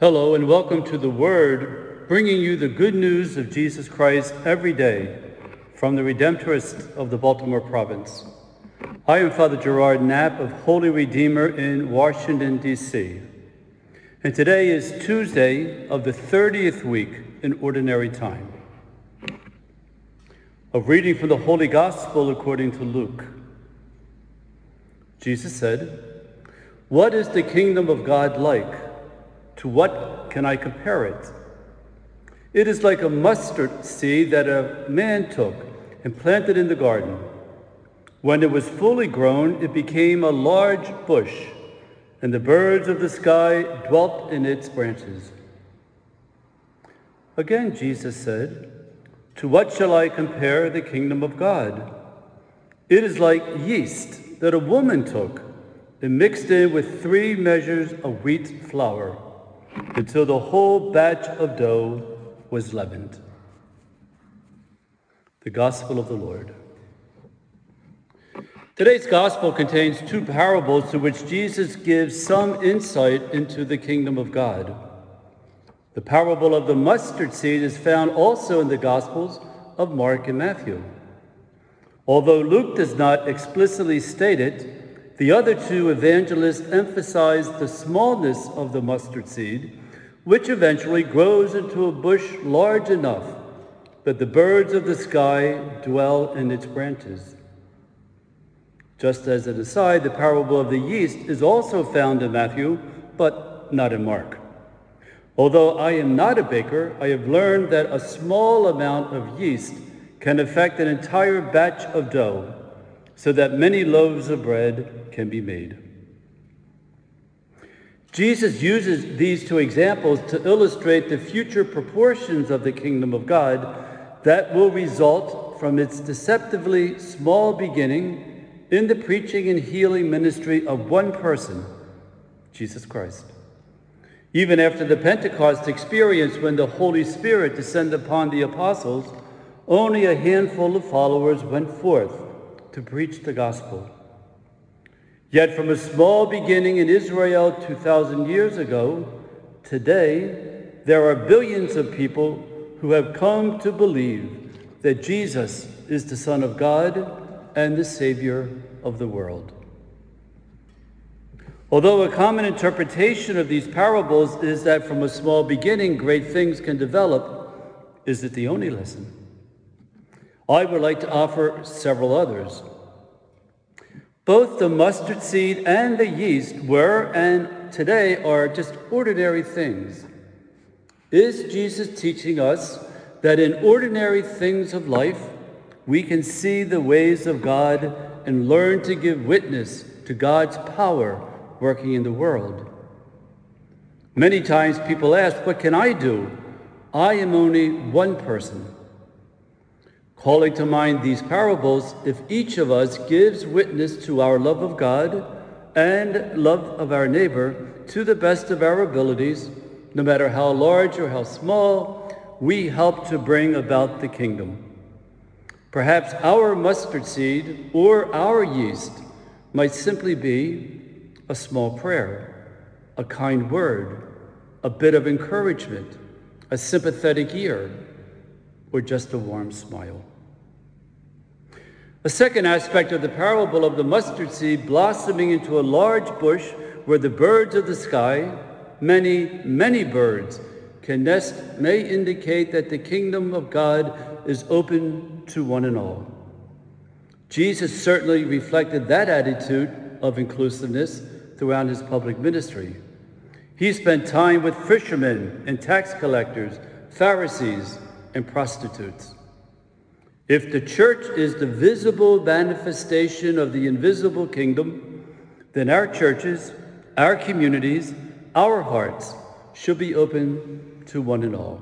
Hello, and welcome to the Word, bringing you the good news of Jesus Christ every day from the Redemptorist of the Baltimore Province. I am Father Gerard Knapp of Holy Redeemer in Washington, D.C. And today is Tuesday of the 30th week in Ordinary Time. A reading from the Holy Gospel according to Luke. Jesus said, What is the kingdom of God like? To what can I compare it? It is like a mustard seed that a man took and planted in the garden. When it was fully grown, it became a large bush, and the birds of the sky dwelt in its branches. Again, Jesus said, To what shall I compare the kingdom of God? It is like yeast that a woman took and mixed in with three measures of wheat flour until the whole batch of dough was leavened. The Gospel of the Lord. Today's Gospel contains two parables to which Jesus gives some insight into the kingdom of God. The parable of the mustard seed is found also in the Gospels of Mark and Matthew. Although Luke does not explicitly state it, the other two evangelists emphasize the smallness of the mustard seed, which eventually grows into a bush large enough that the birds of the sky dwell in its branches. Just as an aside, the parable of the yeast is also found in Matthew, but not in Mark. Although I am not a baker, I have learned that a small amount of yeast can affect an entire batch of dough so that many loaves of bread can be made. Jesus uses these two examples to illustrate the future proportions of the kingdom of God that will result from its deceptively small beginning in the preaching and healing ministry of one person, Jesus Christ. Even after the Pentecost experience, when the Holy Spirit descended upon the apostles, only a handful of followers went forth to preach the gospel. Yet from a small beginning in Israel 2,000 years ago, today there are billions of people who have come to believe that Jesus is the Son of God and the Savior of the world. Although a common interpretation of these parables is that from a small beginning great things can develop, is it the only lesson? I would like to offer several others. Both the mustard seed and the yeast were and today are just ordinary things. Is Jesus teaching us that in ordinary things of life, we can see the ways of God and learn to give witness to God's power working in the world? Many times people ask, What can I do? I am only one person. Calling to mind these parables, if each of us gives witness to our love of God and love of our neighbor to the best of our abilities, no matter how large or how small, we help to bring about the kingdom. Perhaps our mustard seed or our yeast might simply be a small prayer, a kind word, a bit of encouragement, a sympathetic ear, or just a warm smile. A second aspect of the parable of the mustard seed blossoming into a large bush where the birds of the sky, many, many birds, can nest may indicate that the kingdom of God is open to one and all. Jesus certainly reflected that attitude of inclusiveness throughout his public ministry. He spent time with fishermen and tax collectors, Pharisees, and prostitutes. If the church is the visible manifestation of the invisible kingdom, then our churches, our communities, our hearts should be open to one and all.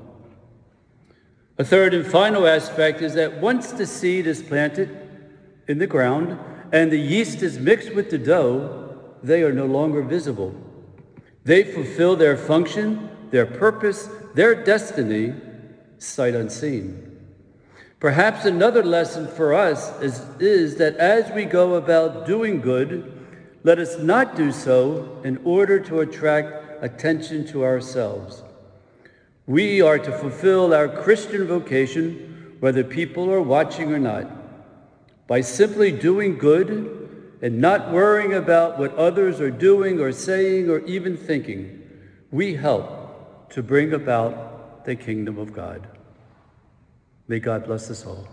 A third and final aspect is that once the seed is planted in the ground and the yeast is mixed with the dough, they are no longer visible. They fulfill their function, their purpose, their destiny, sight unseen. Perhaps another lesson for us is, is that as we go about doing good, let us not do so in order to attract attention to ourselves. We are to fulfill our Christian vocation, whether people are watching or not, by simply doing good and not worrying about what others are doing or saying or even thinking. We help to bring about the kingdom of God. May God bless us all.